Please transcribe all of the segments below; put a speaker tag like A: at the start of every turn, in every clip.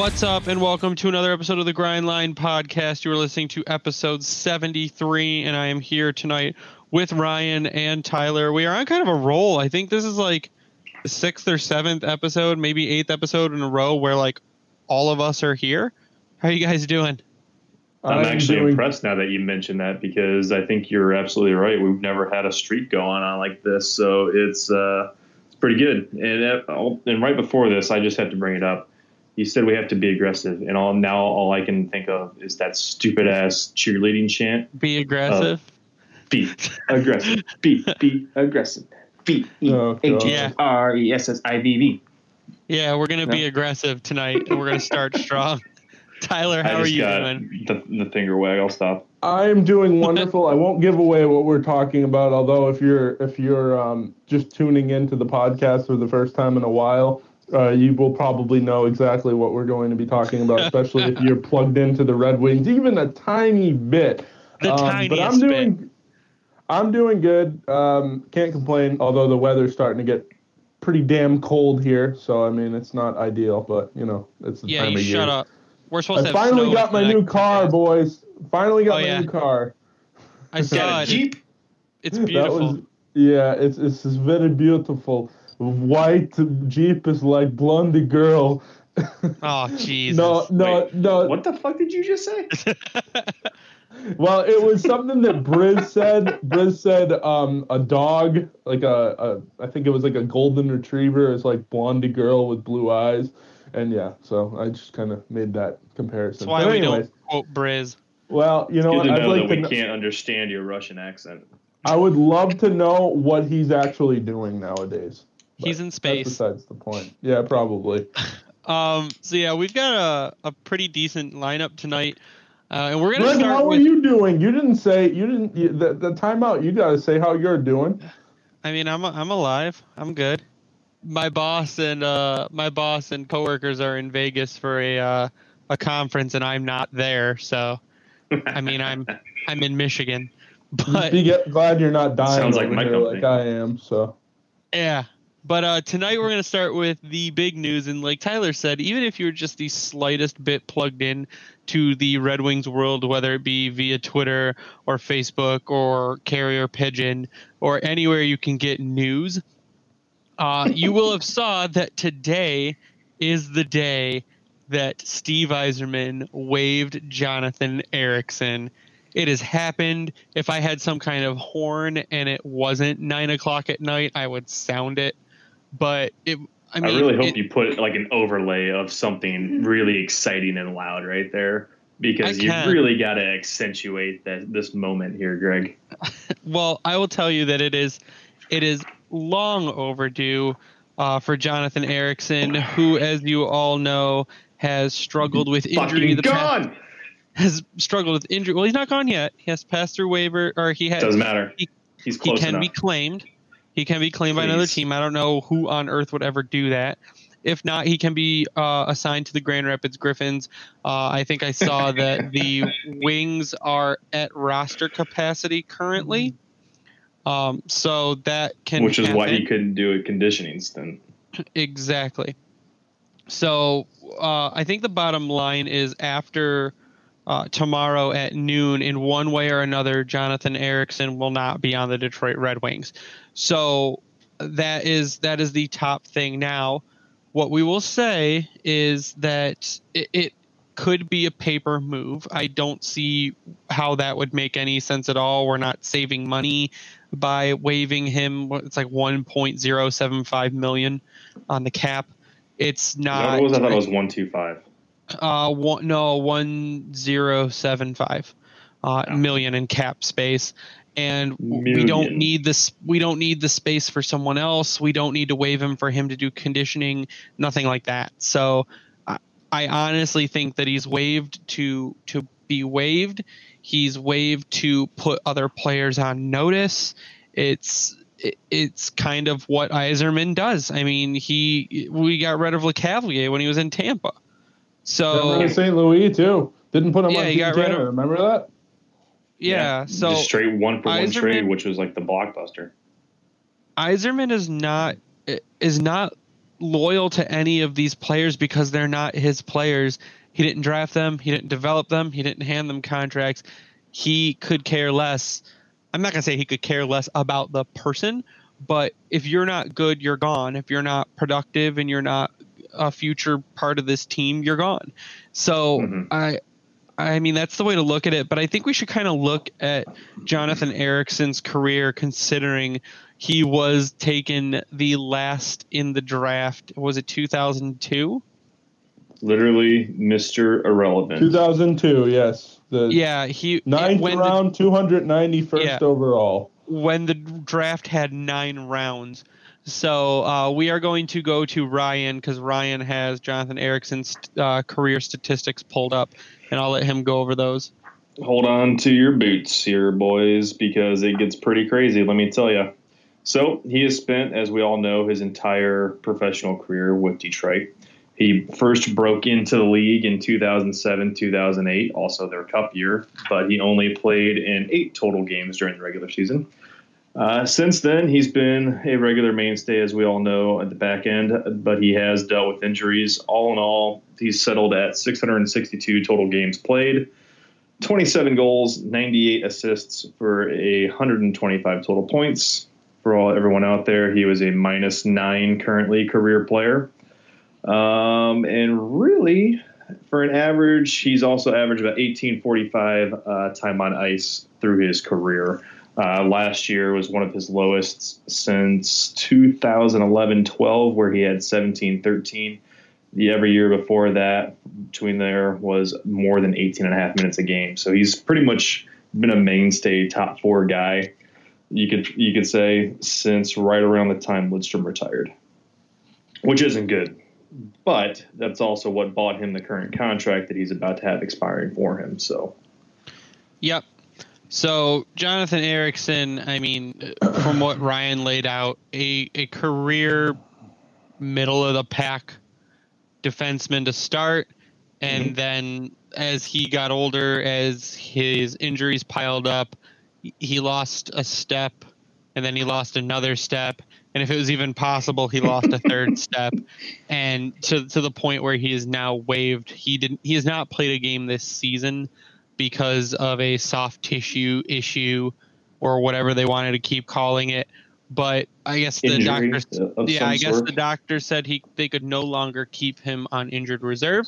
A: What's up, and welcome to another episode of the Grindline Podcast. You are listening to episode 73, and I am here tonight with Ryan and Tyler. We are on kind of a roll. I think this is like the sixth or seventh episode, maybe eighth episode in a row where like all of us are here. How are you guys doing?
B: I'm,
C: I'm
B: actually
C: doing-
B: impressed now that you mentioned that because I think you're absolutely right. We've never had a streak going on like this, so it's uh, it's pretty good. And uh, and right before this, I just had to bring it up. You said we have to be aggressive, and all now all I can think of is that stupid ass cheerleading chant:
A: Be aggressive.
B: "Be aggressive, be be aggressive, be e
C: Oh, God.
B: h r e s s i v v."
A: yeah, we're gonna be aggressive tonight, and we're gonna start strong. Tyler, how
B: I
A: are you
B: got
A: doing?
B: the, the finger wag. I'll stop.
C: I'm doing wonderful. I won't give away what we're talking about, although if you're if you're um, just tuning into the podcast for the first time in a while, uh, you will probably know exactly what we're going to be talking about, especially if you're plugged into the Red Wings even a tiny bit.
A: The
C: Um,
A: tiniest
C: but I'm doing
A: bit.
C: I'm doing good. Um, can't complain, although the weather's starting to get pretty damn cold here. So I mean, it's not ideal, but you know, it's the
A: Yeah,
C: time
A: you
C: of year.
A: shut up. We're supposed
C: I
A: to have
C: finally got my new car,
A: days.
C: boys. Finally got
A: Oh,
C: my
A: yeah.
C: new car.
A: I saw
B: Got a
A: it.
B: jeep.
A: It's beautiful.
C: was yeah, it's it's very beautiful. White Jeep is like blondie girl.
A: Oh, Jesus.
C: no, no,
B: Wait,
C: no.
B: What the fuck did you just say?
C: Well, it was something that Briz said. Briz said um, a dog, like a, a, I think it was like a golden retriever, is like blondie girl with blue eyes, and yeah. So I just kind of made that comparison.
A: That's why
C: But
A: we
C: anyways,
A: don't quote Briz.
C: well, you know what? I'd like
B: that
C: to.
B: we
C: kn-
B: can't understand your Russian accent.
C: I would love to know what he's actually doing nowadays. But
A: He's in
C: That's
A: space.
C: besides the point. Yeah, probably.
A: Um, so yeah, we've got a, a pretty decent lineup tonight, uh, and we're gonna
C: Brent,
A: start
C: how
A: with.
C: are you doing? You didn't say you didn't you, the the timeout. You got to say how you're doing.
A: I mean, I'm I'm alive. I'm good. My boss and uh my boss and coworkers are in Vegas for a uh, a conference, and I'm not there. So I mean, I'm I'm in Michigan, but
C: Be get, glad you're not dying
B: Sounds like my company.
C: like I am. So
A: Yeah. But uh, tonight we're going to start with the big news. And like Tyler said, even if you're just the slightest bit plugged in to the Red Wings world, whether it be via Twitter or Facebook or Carrier Pigeon or anywhere you can get news, uh, you will have saw that today is the day that Steve Yzerman waived Jonathan Ericsson. It has happened. If I had some kind of horn and it wasn't nine o'clock at night, I would sound it. But it, I
B: I, really hope
A: it-
B: you put like an overlay of something really exciting and loud right there because you really got to accentuate that this moment here, Greg.
A: Well, I will tell you that it is, it is long overdue uh, for Jonathan Ericsson, who, as you all know, has struggled with injury.
B: Fucking
A: the past-
B: gone.
A: has struggled with injury. Well, he's not gone yet. He has passed through waiver, or he has.
B: Doesn't matter.
A: He-
B: He's
A: he can
B: enough.
A: be claimed. He can be claimed by another team. I don't know who on earth would ever do that. If not, he can be uh, assigned to the Grand Rapids Griffins. Uh, I think I saw that the Wings are at roster capacity currently. Um, so that can
B: Which is why he couldn't do a conditioning stint.
A: Exactly. So uh, I think the bottom line is after uh, tomorrow at noon, in one way or another, Jonathan Ericsson will not be on the Detroit Red Wings. So that is that is the top thing now. What we will say is that it, it could be a paper move. I don't see how that would make any sense at all. We're not saving money by waiving him. It's like 1.075 million on the cap. It's not.
B: what was? I thought it was one two five.
A: Uh, one, no, one zero seven five uh, million in cap space, and w- we don't need this. We don't need the space for someone else. We don't need to waive him for him to do conditioning. Nothing like that. So, I, I honestly think that he's waived to to be waived. He's waived to put other players on notice. It's it's kind of what Yzerman does. I mean, he we got rid of Lecavalier when he was in Tampa. So
C: Remember St. Louis too. Didn't put him
A: Yeah,
C: on
A: he
C: Team
A: got rid
C: Canada.
A: of-
C: Remember that?
A: yeah, so
B: just straight one for one
A: Yzerman-
B: trade, which was like the blockbuster.
A: Yzerman is not is not loyal to any of these players because they're not his players. He didn't draft them, he didn't develop them, he didn't hand them contracts. He could care less. I'm not going to say he could care less about the person, but if you're not good, you're gone. If you're not productive and you're not a future part of this team, you're gone. So mm-hmm. I I mean that's the way to look at it, but I think we should kind of look at Jonathan Ericsson's career considering he was taken the last in the draft. Was it 2002?
B: Literally, Mr. Irrelevant.
C: 2002, yes.
A: The yeah, he
C: ninth round, 291st yeah, overall.
A: When the draft had nine rounds. So uh, we are going to go to Ryan because Ryan has Jonathan Ericsson's uh, career statistics pulled up, and I'll let him go over those.
B: Hold on to your boots here, boys, because it gets pretty crazy. Let me tell you. So he has spent, as we all know, his entire professional career with Detroit. He first broke into the league in 2007, 2008, also their cup year, but he only played in eight total games during the regular season. Uh, since then, he's been a regular mainstay, as we all know, at the back end, but he has dealt with injuries. All in all, he's settled at 662 total games played, 27 goals, 98 assists for a 125 total points. For all everyone out there, he was a minus nine currently career player. Um, and really, for an average, he's also averaged about 1845 uh, time on ice through his career. Uh, last year was one of his lowest since 2011 12, where he had 17 13. The every year before that, between there, was more than 18 and a half minutes a game. So he's pretty much been a mainstay top four guy, you could, you could say, since right around the time Lidstrom retired, which isn't good. But that's also what bought him the current contract that he's about to have expiring for him. So,
A: yep, so Jonathan Ericsson, I mean, from what Ryan laid out, a a career middle of the pack defenseman to start, and mm-hmm. then as he got older, as his injuries piled up, he lost a step, and then he lost another step, and if it was even possible, he lost a third step, and to to the point where he is now waived. He didn't. He has not played a game this season because of a soft tissue issue or whatever they wanted to keep calling it. But I guess the Injury doctor, yeah, I guess sort. the doctor said he they could no longer keep him on injured reserve,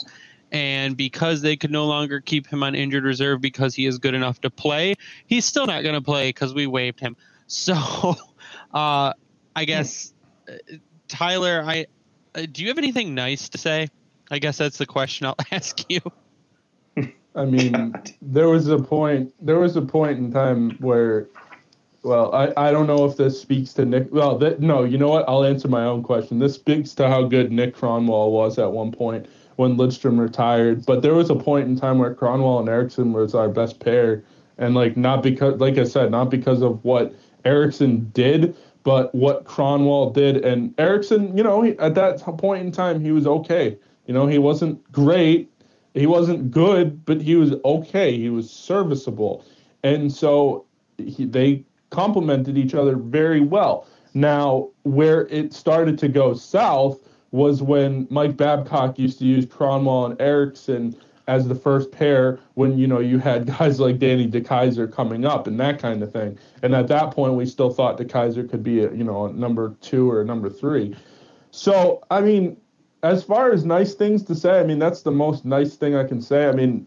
A: and because they could no longer keep him on injured reserve because he is good enough to play, he's still not going to play because we waived him. So, uh, I guess uh, Tyler, I uh, do you have anything nice to say? I guess that's the question I'll ask you.
C: I mean, God. there was a point. There was a point in time where, well, I, I don't know if this speaks to Nick. Well, that, no, you know what? I'll answer my own question. This speaks to how good Nick Kronwall was at one point when Lidstrom retired. But there was a point in time where Kronwall and Ericsson was our best pair, and like not because, like I said, not because of what Ericsson did, but what Kronwall did. And Ericsson, you know, he, at that point in time, he was okay. You know, he wasn't great, he wasn't good, but he was okay. He was serviceable, and so he, they complemented each other very well. Now, where it started to go south was when Mike Babcock used to use Kronwall and Ericsson as the first pair when you know you had guys like Danny DeKeyser coming up and that kind of thing. And at that point, we still thought DeKeyser could be a you know a number two or a number three. So I mean, as far as nice things to say, I mean that's the most nice thing I can say. I mean,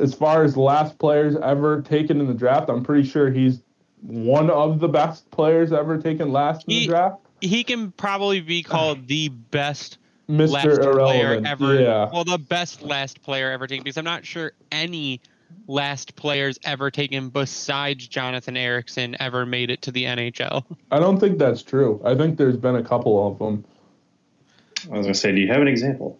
C: as far as last players ever taken in the draft, I'm pretty sure he's one of the best players ever taken last in the draft.
A: He can probably be called the best Mr. last player ever. Yeah. Well, the best last player ever taken because I'm not sure any last players ever taken besides Jonathan Ericsson ever made it to the NHL.
C: I don't think that's true. I think there's been a couple of them.
B: I was gonna say, do you have an example?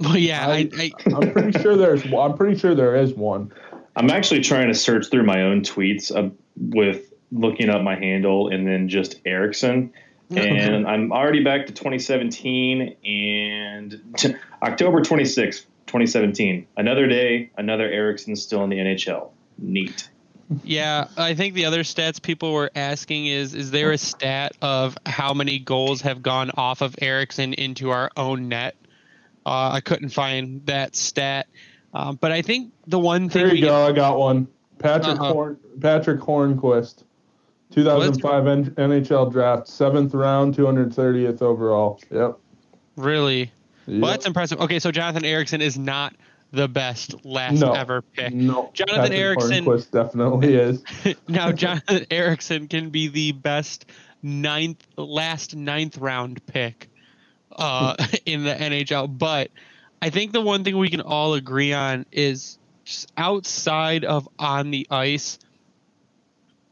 A: Well, yeah, I,
C: I, am pretty sure there's. I'm pretty sure there is one.
B: I'm actually trying to search through my own tweets uh, with looking up my handle and then just Ericsson, and I'm already back to 2017 and October 26, 2017. Another day, another Ericsson still in the NHL. Neat.
A: Yeah, I think the other stats people were asking is is there a stat of how many goals have gone off of Ericsson into our own net? Uh, I couldn't find that stat, um, but I think the one thing
C: There
A: we
C: you go. I got one. Patrick
A: Uh-huh.
C: Horn, Patrick Hornqvist, 2005 N- NHL draft, seventh round, 230th overall. Yep.
A: really
C: Yep.
A: well that's impressive. Okay, so Jonathan Ericsson is not the best last
C: No.
A: ever pick.
C: No,
A: Jonathan
C: Patrick
A: Ericsson-
C: Hornqvist definitely is.
A: now Jonathan Ericsson can be the best ninth last ninth round pick uh, in the NHL. But I think the one thing we can all agree on is just outside of on the ice,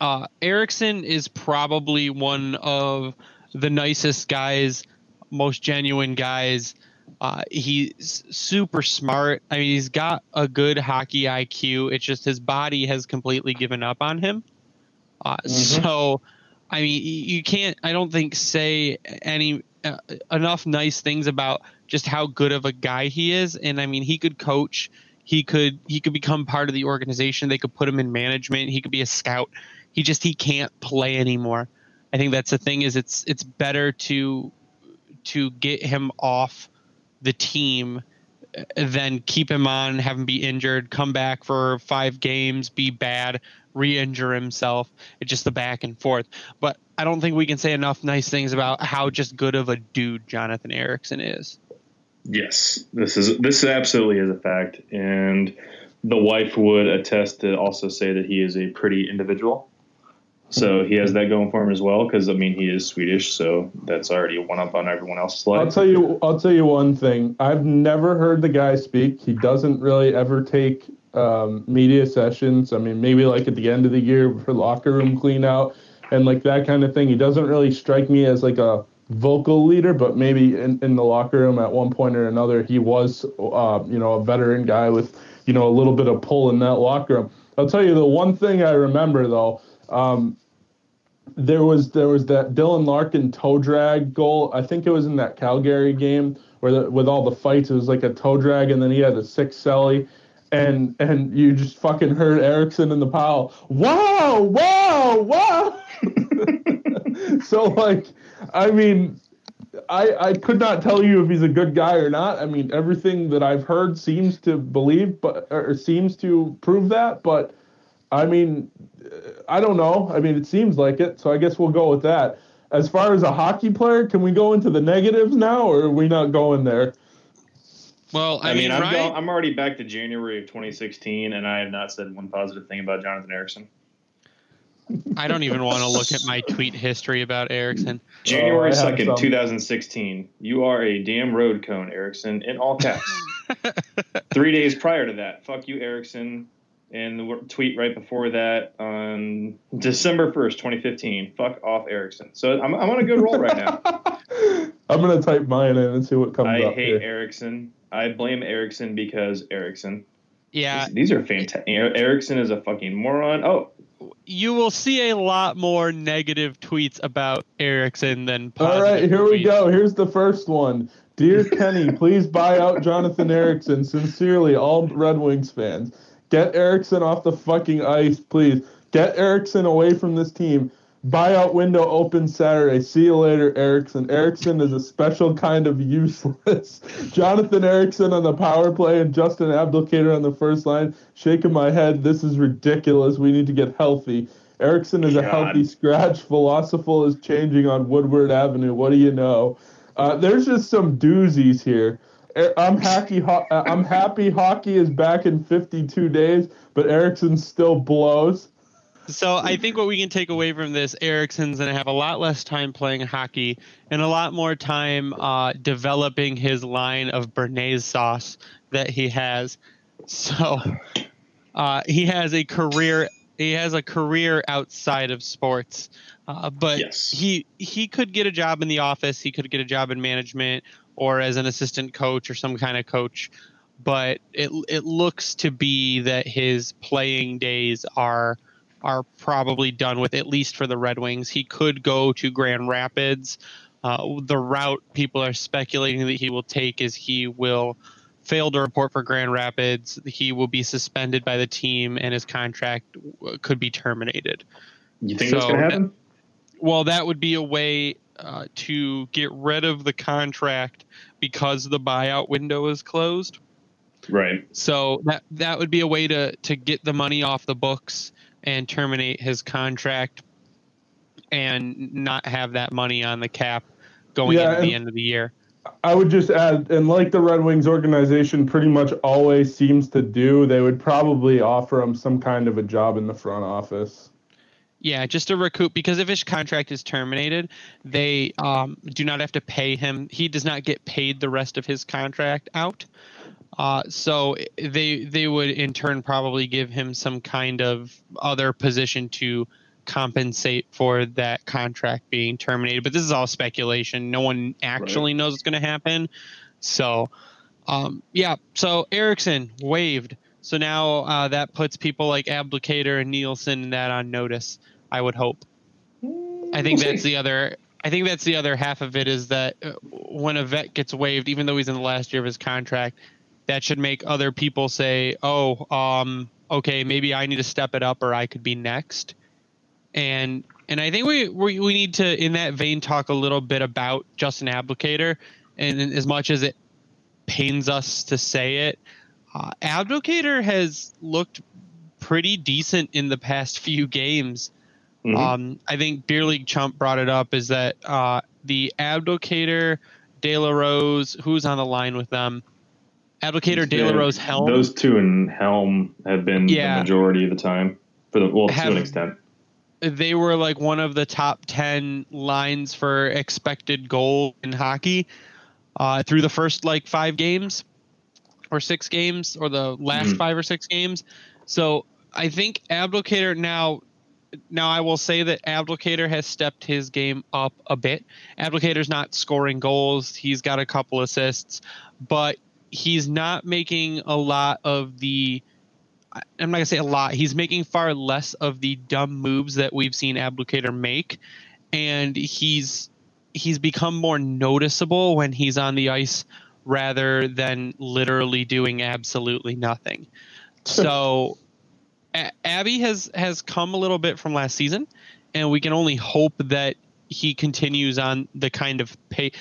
A: uh, Ericsson is probably one of the nicest guys, most genuine guys. Uh, he's super smart. I mean, he's got a good hockey IQ. It's just his body has completely given up on him. Uh, So, I mean, you can't. I don't think say any uh, enough nice things about just how good of a guy he is. And I mean, he could coach. He could he could become part of the organization. They could put him in management. He could be a scout. He just he can't play anymore. I think that's the thing. Is it's it's better to to get him off the team uh, than keep him on, have him be injured, come back for five games, be bad, re-injure himself. It's just the back and forth. But I don't think we can say enough nice things about how just good of a dude Jonathan Ericsson is.
B: Yes, this is this absolutely is a fact, and the wife would attest to also say that he is a pretty individual. So he has that going for him as well, because I mean he is Swedish, so that's already a one up on everyone else's
C: I'll tell you. I'll tell you one thing. I've never heard the guy speak. He doesn't really ever take um, media sessions. I mean, maybe like at the end of the year for locker room clean out and like that kind of thing. He doesn't really strike me as like a vocal leader, but maybe in, in the locker room at one point or another, he was, uh, you know, a veteran guy with, you know, a little bit of pull in that locker room. I'll tell you the one thing I remember though. Um, there was there was that Dylan Larkin toe drag goal. I think it was in that Calgary game where the, with all the fights, it was like a toe drag, and then he had a six celly, and and you just fucking heard Ericsson in the pile. Wow, wow, wow. so like, I mean, I I could not tell you if he's a good guy or not. I mean, everything that I've heard seems to believe, but or seems to prove that, but. I mean, I don't know. I mean, it seems like it, so I guess we'll go with that. As far as a hockey player, can we go into the negatives now, or are we not going there?
A: Well, I,
B: I mean, I'm
A: Ryan,
B: go, I'm already back to January of 2016, and I have not said one positive thing about Jonathan Ericsson.
A: I don't even want to look at my tweet history about Ericsson.
B: January
C: Oh, I have
B: second,
C: some.
B: 2016. You are a damn road cone, Ericsson, in all caps. Three days prior to that, fuck you, Ericsson. And the tweet right before that on December 1st, 2015. Fuck off, Ericsson. So I'm, I'm on a good roll right now.
C: I'm gonna type mine in and see what comes
B: I
C: up I
B: hate
C: here.
B: Ericsson. I blame Ericsson because Ericsson.
A: Yeah,
B: These, these are fantastic. Ericsson is a fucking moron. Oh,
A: you will see a lot more negative tweets about Ericsson than
C: All
A: positive
C: right, here we go. Here's the first one. Dear Kenny, please buy out Jonathan Ericsson. Sincerely, all Red Wings fans. Get Ericsson off the fucking ice, please. Get Ericsson away from this team. Buyout window open Saturday. See you later, Ericsson. Ericsson is a special kind of useless. Jonathan Ericsson on the power play and Justin Abdelkader on the first line. Shaking my head. This is ridiculous. We need to get healthy. Ericsson is a healthy scratch. Philosophical is changing on Woodward Avenue. What do you know? Uh, there's just some doozies here. Er- I'm happy. Ho- uh, I'm happy. Hockey is back in 52 days, but Ericsson still blows.
A: So I think what we can take away from this, Ericsson's going to have a lot less time playing hockey and a lot more time uh, developing his line of Bernaise sauce that he has. So uh, he has a career. He has a career outside of sports, uh, but
B: Yes.
A: he he could get a job in the office. He could get a job in management or as an assistant coach or some kind of coach. But it it looks to be that his playing days are are probably done with at least for the Red Wings. He could go to Grand Rapids. Uh, the route people are speculating that he will take is he will fail to report for Grand Rapids, he will be suspended by the team and his contract could be terminated.
B: You think so, that's going to happen?
A: Well, that would be a way uh, to get rid of the contract because the buyout window is closed.
B: Right.
A: So that that would be a way to to get the money off the books and terminate his contract and not have that money on the cap going yeah, into the end of the year.
C: I would just add, and like the Red Wings organization pretty much always seems to do, they would probably offer him some kind of a job in the front office.
A: Yeah, just to recoup because if his contract is terminated, they um, do not have to pay him. He does not get paid the rest of his contract out. Uh, so they they would in turn probably give him some kind of other position to compensate for that contract being terminated. But this is all speculation. No one actually right. knows what's going to happen. So, um, yeah. So Ericsson waived. So now uh, that puts people like Abdelkader and Nielsen and that on notice. I would hope. I think that's the other. I think that's the other half of it is that uh, when a vet gets waived, even though he's in the last year of his contract, that should make other people say, "Oh, um, okay, maybe I need to step it up, or I could be next." And and I think we we, we need to, in that vein, talk a little bit about Justin Abdelkader. And as much as it pains us to say it, uh, Abdelkader has looked pretty decent in the past few games. Mm-hmm. Um, I think Beer League Chump brought it up is that uh, the Abdelkader, De La Rose, who's on the line with them? Abdelkader, De La Rose, Helm.
B: Those two and Helm have been yeah. the majority of the time for the well have, to an extent.
A: They were like one of the top ten lines for expected goal in hockey uh, through the first like five games or six games or the last mm-hmm. five or six games. So I think Abdelkader now now I will say that Abdelkader has stepped his game up a bit. Abdelkader's not scoring goals. He's got a couple assists, but he's not making a lot of the I'm not gonna say a lot. He's making far less of the dumb moves that we've seen Abdelkader make, and he's he's become more noticeable when he's on the ice rather than literally doing absolutely nothing. So Abby has has come a little bit from last season, and we can only hope that he continues on the kind of pay,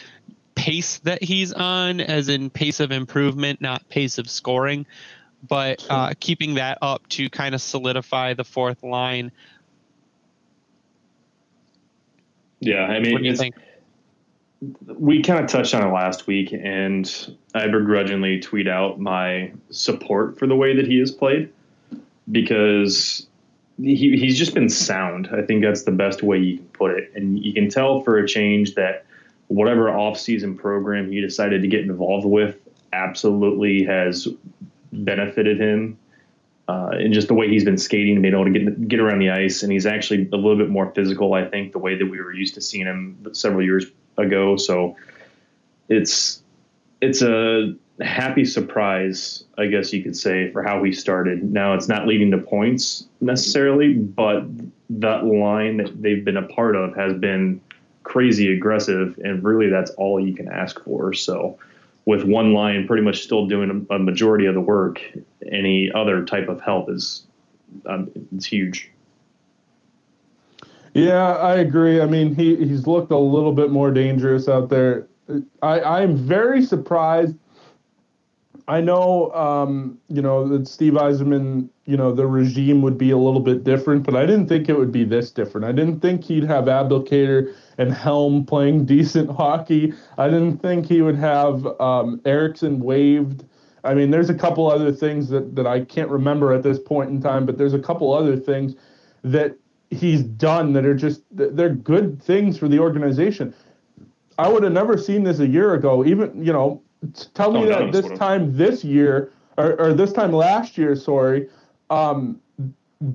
A: pace that he's on, as in pace of improvement, not pace of scoring, but uh, keeping that up to kind of solidify the fourth line.
B: Yeah, I mean, what do you think? we kind of touched on it last week, and I begrudgingly tweet out my support for the way that he has played because he, he's just been sound. I think that's the best way you can put it. And you can tell for a change that whatever offseason program he decided to get involved with absolutely has benefited him. Uh, and just the way he's been skating and being able to get get around the ice, and he's actually a little bit more physical. I think the way that we were used to seeing him several years ago. So it's it's a happy surprise, I guess you could say, for how he started. Now it's not leading to points necessarily, but that line that they've been a part of has been crazy aggressive, and really that's all you can ask for. So, with one line pretty much still doing a, majority of the work, any other type of help is um, it's huge.
C: Yeah, I agree. I mean, he, he's looked a little bit more dangerous out there. I, I'm very surprised I know, um, you know, that Steve Yzerman, you know, the regime would be a little bit different, but I didn't think it would be this different. I didn't think he'd have Abdelkader and Helm playing decent hockey. I didn't think he would have um, Ericsson waived. I mean, there's a couple other things that, that I can't remember at this point in time, but there's a couple other things that he's done that are just, they're good things for the organization. I would have never seen this a year ago, even, you know, tell me oh, that this time this year or, or, this time last year, sorry, um,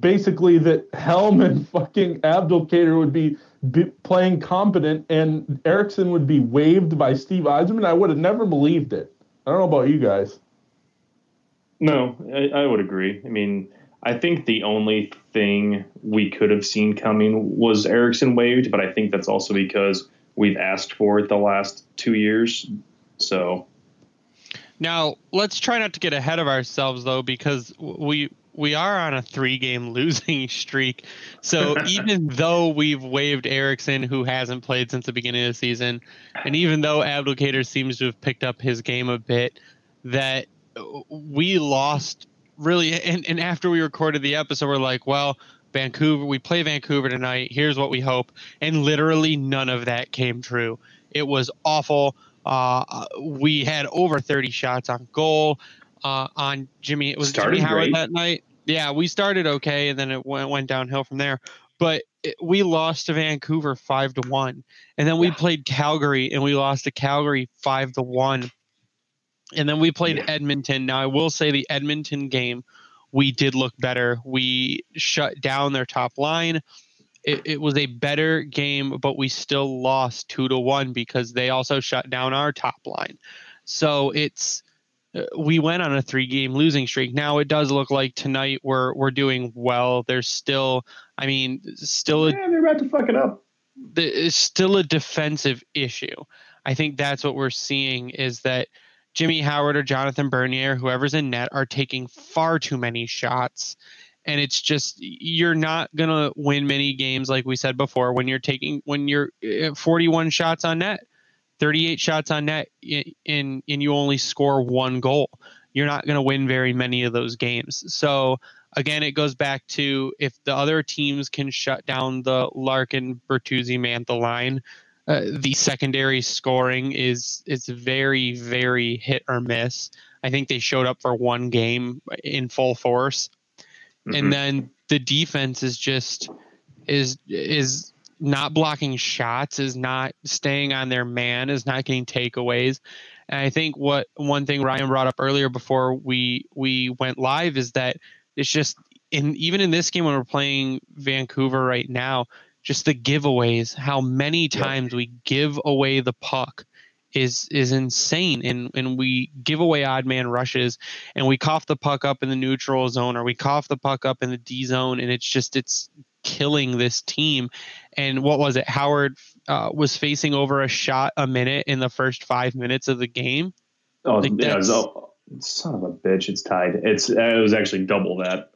C: basically that Helm and fucking Abdelkader would be, be, playing competent and Ericsson would be waived by Steve Yzerman. I would have never believed it. I don't know about you guys.
B: No, I, I would agree. I mean, I think the only thing we could have seen coming was Ericsson waived, but I think that's also because we've asked for it the last two years. So
A: Now let's try not to get ahead of ourselves though, because we we are on a three game losing streak. So even though we've waived Ericsson, who hasn't played since the beginning of the season, and even though Abdelkader seems to have picked up his game a bit, that uh, we lost really. And, and after we recorded the episode, we're like, well, Vancouver, we play Vancouver tonight. Here's what we hope. And literally none of that came true. It was awful. Uh, we had over 30 shots on goal uh, on Jimmy. It was Started Jimmy Howard great. that night. Yeah, we started okay, and then it went, went downhill from there. But it, we lost to Vancouver five to one, and then we yeah. played Calgary, and we lost to Calgary five to one, and then we played yeah. Edmonton. Now I will say the Edmonton game, we did look better. We shut down their top line. It, it, was a better game, but we still lost two to one because they also shut down our top line. So it's uh, we went on a three game losing streak. Now it does look like tonight we're we're doing well. There's still, I mean, still
B: a, yeah, they're about to fuck it up.
A: It's still a defensive issue. I think that's what we're seeing is that Jimmy Howard or Jonathan Bernier, whoever's in net, are taking far too many shots. And it's just you're not gonna win many games like we said before when you're taking when you're eh, 41 shots on net 38 shots on net and and you only score one goal. You're not going to win very many of those games. So again, it goes back to if the other teams can shut down the Larkin Bertuzzi Mantha line, uh, the secondary scoring is is very very hit or miss. I think they showed up for one game in full force, mm-hmm. and then the defense is just is is not blocking shots, is not staying on their man, is not getting takeaways. And I think what one thing Ryan brought up earlier before we we went live is that it's just in even in this game when we're playing Vancouver right now, just the giveaways, how many times we give away the puck is is insane and and we give away odd man rushes and we cough the puck up in the neutral zone or we cough the puck up in the D zone and it's just it's killing this team. And what was it? Howard uh, was facing over a shot a minute in the first five minutes of the game.
B: Oh, like yeah, son of a bitch! It's tied. It's it was actually double that.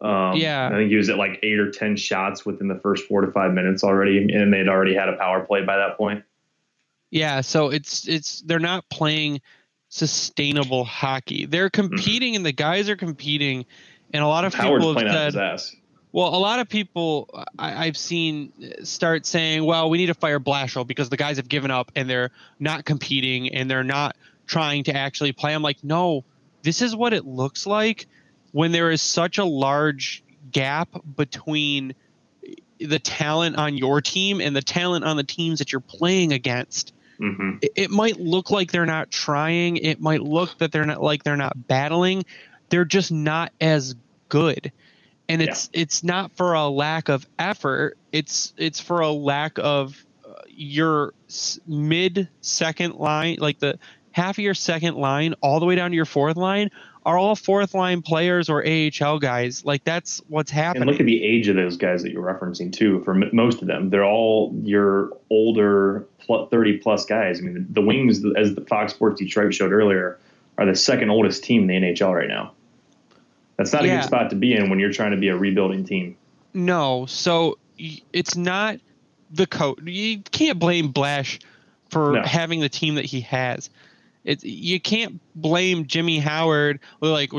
B: Um, yeah, I think he was at like eight or ten shots within the first four to five minutes already, and they'd already had a power play by that point.
A: Yeah, so it's it's they're not playing sustainable hockey. They're mm-hmm. competing, mm-hmm. and the guys are competing, and a lot of Howard's people have said, well, a lot of people I, have seen start saying, "Well, we need to fire Blashill because the guys have given up and they're not competing and they're not trying to actually play." I'm like, no, this is what it looks like when there is such a large gap between the talent on your team and the talent on the teams that you're playing against. Mm-hmm. It, it might look like they're not trying. It might look that they're not like they're not battling. They're just not as good and it's yeah. it's not for a lack of effort it's it's for a lack of uh, your mid second line like the half of your second line all the way down to your fourth line are all fourth line players or AHL guys. Like that's what's happening.
B: And look at the age of those guys that you're referencing too. For m- most of them, they're all your older, 30 plus guys. I mean, the Wings, as the Fox Sports Detroit showed earlier, are the second oldest team in the NHL right now. That's not yeah. a good spot to be in when you're trying to be a rebuilding team.
A: No, so it's not the coach. You can't blame Blash for no. having the team that he has. It, you can't blame Jimmy Howard with like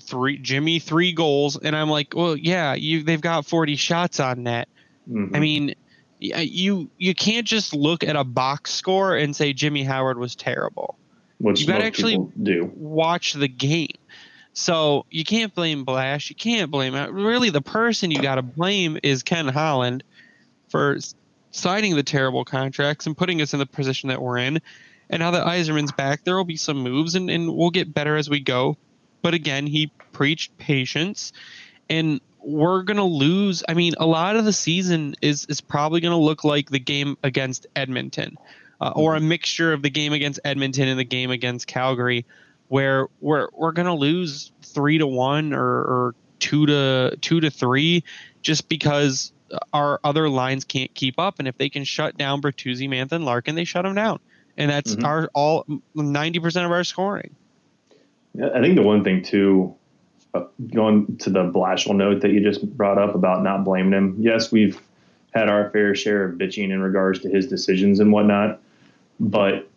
A: three Jimmy three goals, and I'm like, well, yeah, you they've got 40 shots on net. Mm-hmm. I mean, you you can't just look at a box score and say Jimmy Howard was terrible.
B: Which you got to actually do
A: watch the game. So you can't blame Blash. You can't blame really the person you got to blame is Ken Holland for signing the terrible contracts and putting us in the position that we're in. And now that Yzerman's back, there will be some moves and, and we'll get better as we go. But again, he preached patience and we're to lose. I mean, a lot of the season is, is probably to look like the game against Edmonton uh, or a mixture of the game against Edmonton and the game against Calgary where we're we're gonna lose three to one or, or two to two to three just because our other lines can't keep up. And if they can shut down Bertuzzi, Mantha, and Larkin, they shut them down. And that's mm-hmm. our all ninety percent of our scoring.
B: I think the one thing too, uh, going to the Blashill note that you just brought up about not blaming him. Yes, we've had our fair share of bitching in regards to his decisions and whatnot, but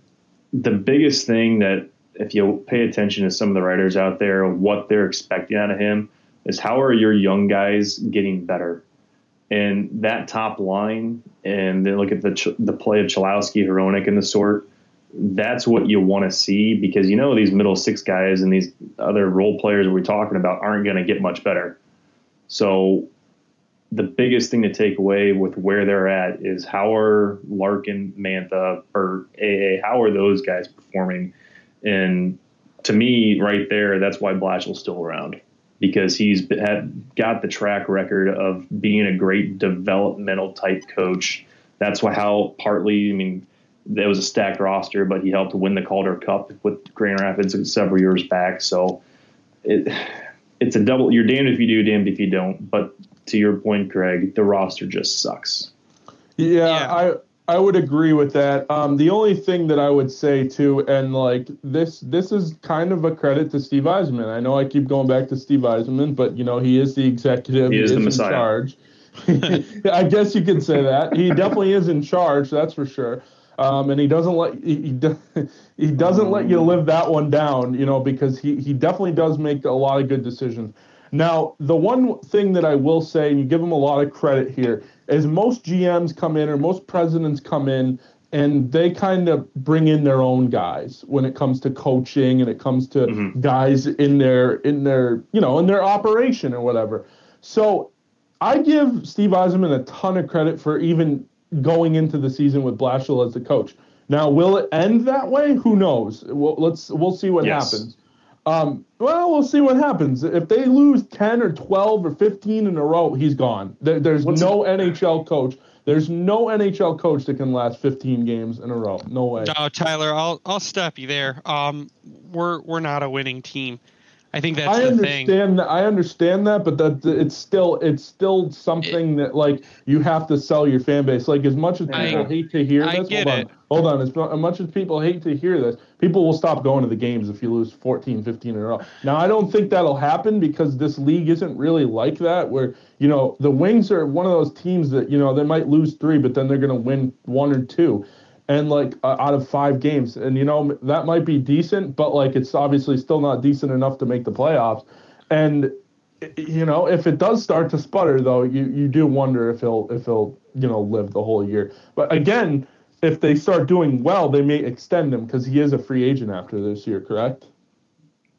B: the biggest thing that if you pay attention to some of the writers out there, what they're expecting out of him is how are your young guys getting better? And that top line, and then look at the the play of Cholowski, Hronek, and the sort. That's what you want to see because you know these middle six guys and these other role players we're talking about aren't going to get much better. So the biggest thing to take away with where they're at is how are Larkin, Mantha, or AA, how are those guys performing? And to me, right there, that's why Blashill's still around because he's had, got the track record of being a great developmental type coach. That's why how partly, I mean, there was a stacked roster, but he helped to win the Calder Cup with Grand Rapids several years back. So it, it's a double. You're damned if you do, damned if you don't. But to your point, Craig, the roster just sucks.
C: Yeah, yeah. I would agree with that. Um, the only thing that I would say too, and like this, this is kind of a credit to Steve Yzerman. I know I keep going back to Steve Yzerman, but you know he is the executive.
B: He, he is, the
C: in
B: Messiah.
C: charge. I guess you could say that he definitely is in charge. That's for sure. Um, and he doesn't let he, he, he doesn't let you live that one down, you know, because he he definitely does make a lot of good decisions. Now, the one thing that I will say, and you give him a lot of credit here, is most GMs come in or most presidents come in and they kind of bring in their own guys when it comes to coaching and it comes to mm-hmm. guys in their in their you know in their operation or whatever. So I give Steve Yzerman a ton of credit for even going into the season with Blashill as the coach. Now, will it end that way? Who knows? Well, let's we'll see what yes. happens. Um, well, we'll see what happens. If they lose 10 or 12 or 15 in a row, he's gone. There, there's What's no it? NHL coach. There's no NHL coach that can last 15 games in a row. No way.
A: No, Tyler, I'll I'll stop you there. Um, we're we're not a winning team. I think that's
C: I
A: the
C: understand
A: thing.
C: That, I understand that, but that it's still it's still something it, that like you have to sell your fan base. Like as much as people I, hate to hear
A: I
C: this,
A: hold
C: on, hold on. As, as much as people hate to hear this, people will stop going to the games if you lose 14, 15 in a row. Now I don't think that'll happen because this league isn't really like that. Where you know the Wings are one of those teams that you know they might lose three, but then they're going to win one or two and like uh, out of five games. And you know that might be decent but like it's obviously still not decent enough to make the playoffs. And you know if it does start to sputter though you you do wonder if he'll if he'll you know live the whole year. But again if they start doing well they may extend him because he is a free agent after this year correct?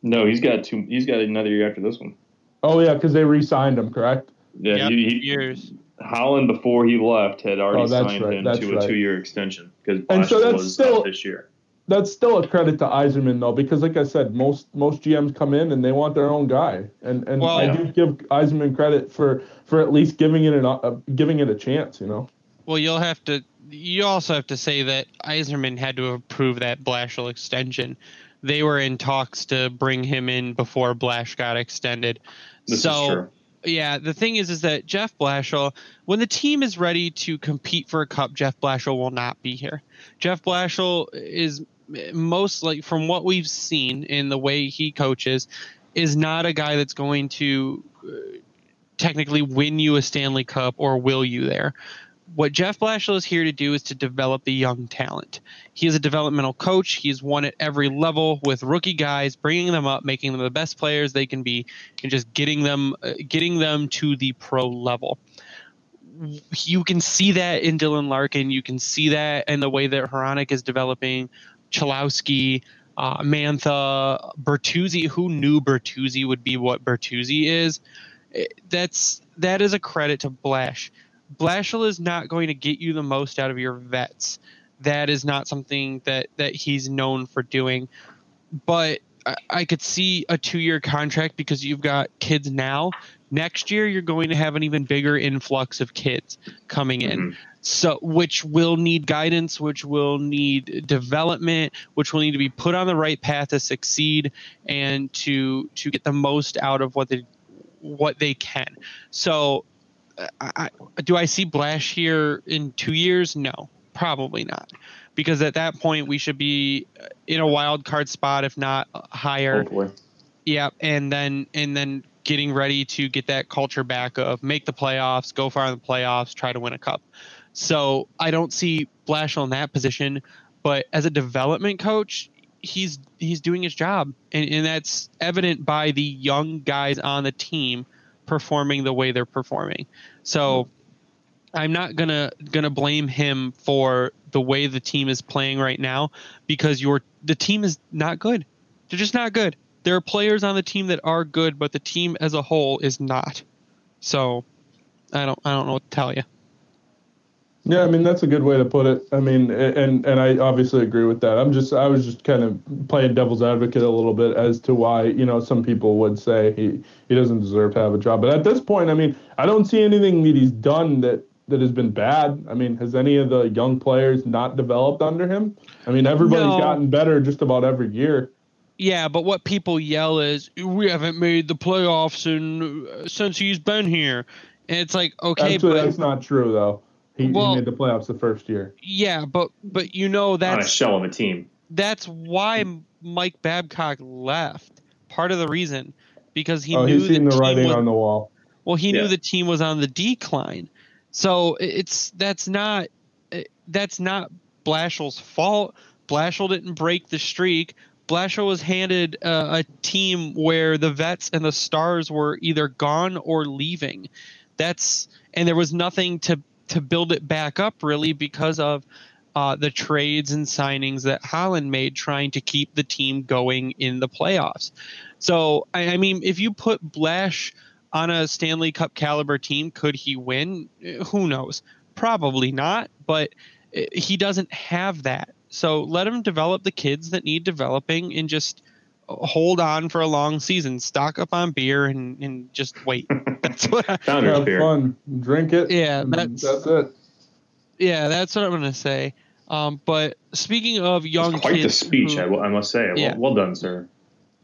B: No he's got two he's got another year after this one.
C: Oh yeah because they re-signed him correct?
B: Yeah
A: yep,
B: he, he,
A: years
B: Holland before he left had already
C: Oh,
B: signed
C: right,
B: him
C: that's
B: to a two-year extension because
C: And so that's
B: was
C: still-
B: this year.
C: that's still a credit to Yzerman though, because like I said, most most GMs come in and they want their own guy, and and
A: Well-
C: I do give Yzerman credit for for at least giving it an uh, giving it a chance, you know.
A: Well, you'll have to. You also have to say that Yzerman had to approve that Blashill extension. They were in talks to bring him in before Blash got extended.
B: This
A: so
B: is true.
A: Yeah, the thing is, is that Jeff Blashill, when the team is ready to compete for a cup, Jeff Blashill will not be here. Jeff Blashill is most like, from what we've seen in the way he coaches, is not a guy that's going to uh, technically win you a Stanley Cup or will you there. What Jeff Blashill is here to do is to develop the young talent. He is a developmental coach. He's won at every level with rookie guys, bringing them up, making them the best players they can be, and just getting them uh, getting them to the pro level. You can see that in Dylan Larkin. You can see that in the way that Hronek is developing. Cholowski, uh, Mantha, Bertuzzi. Who knew Bertuzzi would be what Bertuzzi is? That's that is a credit to Blash. Blashill is not going to get you the most out of your vets. That is not something that that he's known for doing. But I, I could see a two-year contract because you've got kids now. Next year, you're going to have an even bigger influx of kids coming in.
B: Mhm.
A: So, which will need guidance, which will need development, which will need to be put on the right path to succeed and to to get the most out of what they what they can. So, I, I, do I see Blash here in two years? No, probably not, because at that point we should be in a wild card spot, if not higher.
B: Hopefully.
A: Yeah, and then and then getting ready to get that culture back of make the playoffs, go far in the playoffs, try to win a cup. So I don't see Blash in that position, but as a development coach, he's he's doing his job, and, and that's evident by the young guys on the team performing the way they're performing. So I'm not gonna gonna blame him for the way the team is playing right now because your the team is not good. They're just not good. There are players on the team that are good, but the team as a whole is not. So I don't I don't know what to tell you.
C: Yeah, I mean that's a good way to put it. I mean, and and I obviously agree with that. I'm just I was just kind of playing devil's advocate a little bit as to why you know some people would say he he doesn't deserve to have a job. But at this point, I mean, I don't see anything that he's done that that has been bad. I mean, has any of the young players not developed under him? I mean, everybody's no. gotten better just about every year.
A: Yeah, but what people yell is we haven't made the playoffs in, since he's been here. And it's like, okay,
C: Actually, but that's not true though. He, well, he made the playoffs the first year.
A: Yeah, but but you know that's
B: on a shell of a team.
A: That's why Mike Babcock left. Part of the reason because he oh, knew he's
C: the, the writing was, on the wall.
A: Well, he yeah. knew the team was on the decline. So it's that's not that's not Blashill's fault. Blashill didn't break the streak. Blashill was handed uh, a team where the vets and the stars were either gone or leaving. That's and there was nothing to to build it back up really because of uh, the trades and signings that Holland made trying to keep the team going in the playoffs. So, I, I mean, if you put Blash on a Stanley Cup caliber team, could he win? Who knows? Probably not, but uh, he doesn't have that. So let him develop the kids that need developing and just hold on for a long season. Stock up on beer and, and just wait. That's what I,
C: have beer. fun. Drink it.
A: Yeah, that's
C: that's it.
A: Yeah, that's what I'm gonna say. Um, but speaking of young kids
B: quite
A: kids,
B: the speech, who, I, I, must say. Yeah. Well, well, done, sir.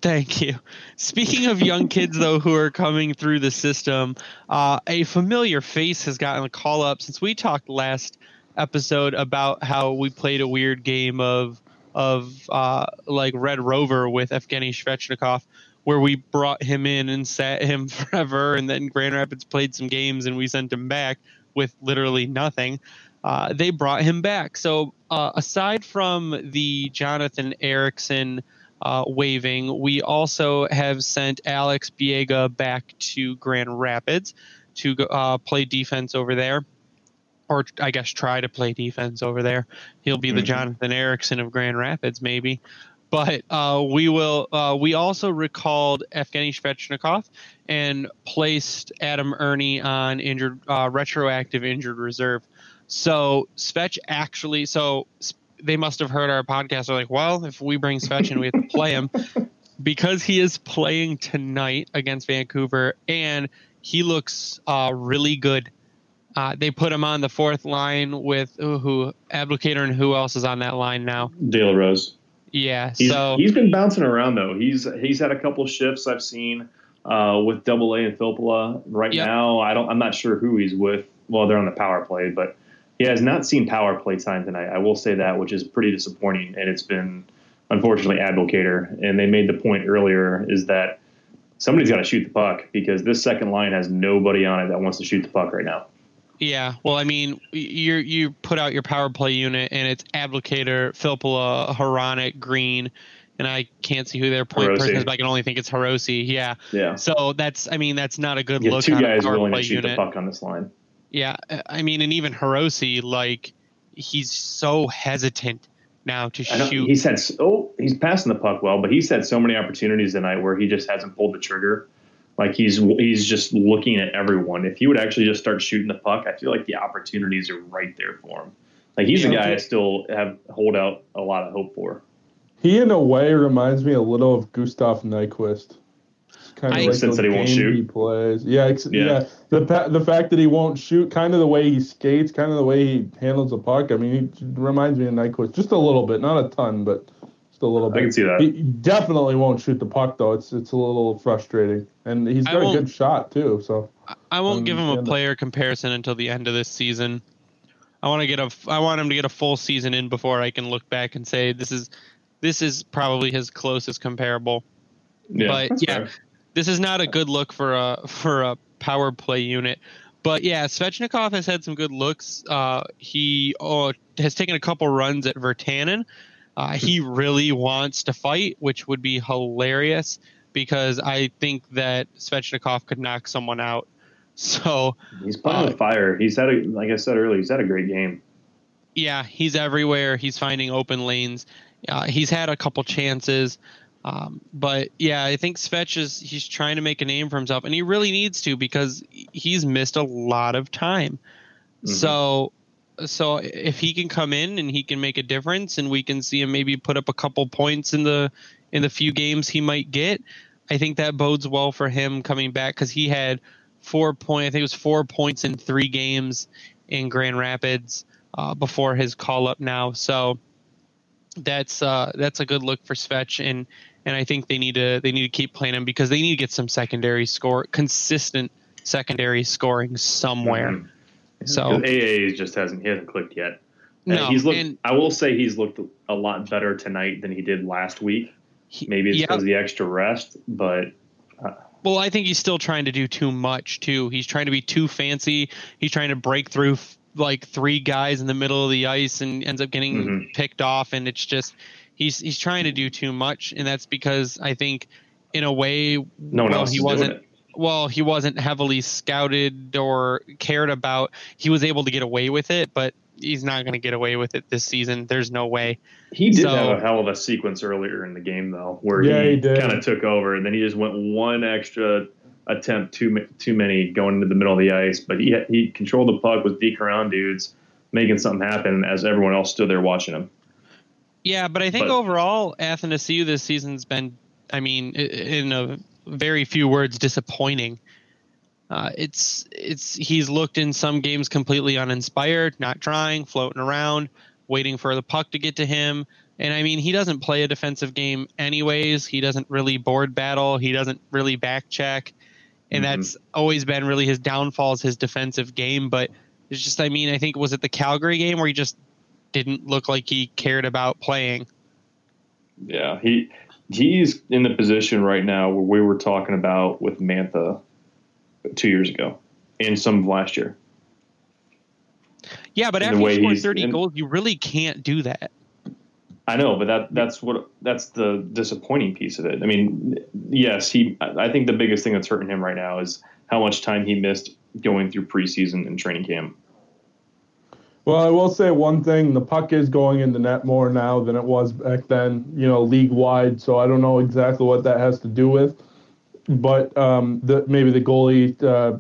A: Thank you. Speaking of young kids, though, who are coming through the system, uh, a familiar face has gotten a call up since we talked last episode about how we played a weird game of of uh, like Red Rover with Evgeny Svechnikov, where we brought him in and sat him forever, and then Grand Rapids played some games and we sent him back with literally nothing. Uh, they brought him back. So uh, aside from the Jonathan Ericsson uh, waving, we also have sent Alex Biega back to Grand Rapids to uh, play defense over there or I guess try to play defense over there. He'll be mm-hmm. the Jonathan Ericsson of Grand Rapids, maybe. But uh, we will. Uh, we also recalled Evgeny Svechnikov and placed Adam Erne on injured, uh, retroactive injured reserve. So Svech actually, so they must have heard our podcast. They're like, well, if we bring Svech in, we have to play him because he is playing tonight against Vancouver, and he looks uh, really good uh, they put him on the fourth line with ooh, who Abdelkader and who else is on that line now?
B: De La Rose.
A: Yeah,
B: he's,
A: so
B: he's been bouncing around though. He's he's had a couple shifts I've seen uh, with Double A and Filppula. Right yep. now, I don't. I'm not sure who he's with. Well, they're on the power play, but he has not seen power play time tonight. I will say that, which is pretty disappointing, and it's been unfortunately Abdelkader. And they made the point earlier is that somebody's got to shoot the puck because this second line has nobody on it that wants to shoot the puck right now.
A: Yeah, well, I mean, you you put out your power play unit, and it's Abdelkader, Filppula, Hronek, Green, and I can't see who their point Hirose. person is, but I can only think it's Hirose. Yeah.
B: Yeah.
A: So that's, I mean, that's not a good look.
B: Two
A: on
B: guys willing
A: play
B: to shoot
A: unit.
B: the puck on this line.
A: Yeah, I mean, and even Hirose, like, he's so hesitant now to shoot.
B: He's had oh, he's passing the puck well, but he's had so many opportunities tonight where he just hasn't pulled the trigger. Like he's he's just looking at everyone. If he would actually just start shooting the puck, I feel like the opportunities are right there for him. Like he's a guy I still have hold out a lot of hope for.
C: He in a way reminds me a little of Gustav Nyquist.
B: Kind of I, like sense that he won't shoot.
C: He plays. Yeah, ex- yeah. yeah. The the fact that he won't shoot, kind of the way he skates, kind of the way he handles the puck. I mean, he reminds me of Nyquist just a little bit, not a ton, but a little bit.
B: I can see that.
C: He definitely won't shoot the puck though. It's it's a little frustrating, and he's got a good shot too. So
A: I won't give him a player comparison until the end of this season. I want to get a I want him to get a full season in before I can look back and say this is this is probably his closest comparable.
B: Yeah,
A: but yeah,
B: fair.
A: this is not a good look for a for a power play unit. But yeah, Svechnikov has had some good looks. Uh, he oh, has taken a couple runs at Virtanen. Uh, he really wants to fight, which would be hilarious because I think that Svechnikov could knock someone out. So
B: He's playing
A: Uh,
B: with fire. He's had a like I said earlier. He's had a great game.
A: yeah, he's everywhere. He's finding open lanes. Uh, he's had a couple chances, um, but yeah, I think Svech is he's trying to make a name for himself, and he really needs to because he's missed a lot of time.
B: Mhm.
A: So, so if he can come in and he can make a difference, and we can see him maybe put up a couple points in the in the few games he might get, I think that bodes well for him coming back because he had four point. I think it was four points in three games in Grand Rapids uh, before his call up now. So that's uh, that's a good look for Svech, and and I think they need to they need to keep playing him because they need to get some secondary score, consistent secondary scoring somewhere.
B: Mhm.
A: So
B: 'Cause AA just hasn't he hasn't clicked yet. And
A: no,
B: he's looked.
A: and
B: I will say he's looked a lot better tonight than he did last week.
A: he-
B: Maybe it's
A: yeah,
B: because of the extra rest, but
A: Well, I think he's still trying to do too much too. He's trying to be too fancy. He's trying to break through f- like three guys in the middle of the ice and ends up getting
B: Mhm.
A: picked off. And it's just he's he's trying to do too much, and that's because I think in a way,
B: no one
A: well,
B: else
A: he wasn't.
B: Doing it.
A: Well, he wasn't heavily scouted or cared about. He was able to get away with it, but he's not going to get away with it this season. There's no way.
B: He did
A: So-
B: have a hell of a sequence earlier in the game, though, where
C: Yeah,
B: he,
C: he
B: kind of took over, and then he just went one extra attempt too too many going into the middle of the ice. But he he controlled the puck with deke around dudes, making something happen as everyone else stood there watching him.
A: Yeah, but I think
B: But-
A: overall, Athanasiu this season's been, I mean, in a very few words, disappointing. Uh, it's it's he's looked in some games completely uninspired, not trying, floating around, waiting for the puck to get to him. And I mean, he doesn't play a defensive game anyways. He doesn't really board battle. He doesn't really back check, and
B: Mhm.
A: that's always been really his downfall is his defensive game. But it's just, I mean, I think was it the Calgary game where he just didn't look like he cared about playing.
B: Yeah, he he's in the position right now where we were talking about with Mantha two years ago and some of last year.
A: Yeah, but after you score 30
B: and-
A: goals, you really can't do that.
B: I know, but that that's what that's the disappointing piece of it. I mean, yes, he. I I think the biggest thing that's hurting him right now is how much time he missed going through preseason and training camp.
C: Well, I will say one thing: the puck is going in the net more now than it was back then. You know, league wide. So I don't know exactly what that has to do with, but um, the, maybe the goalie uh,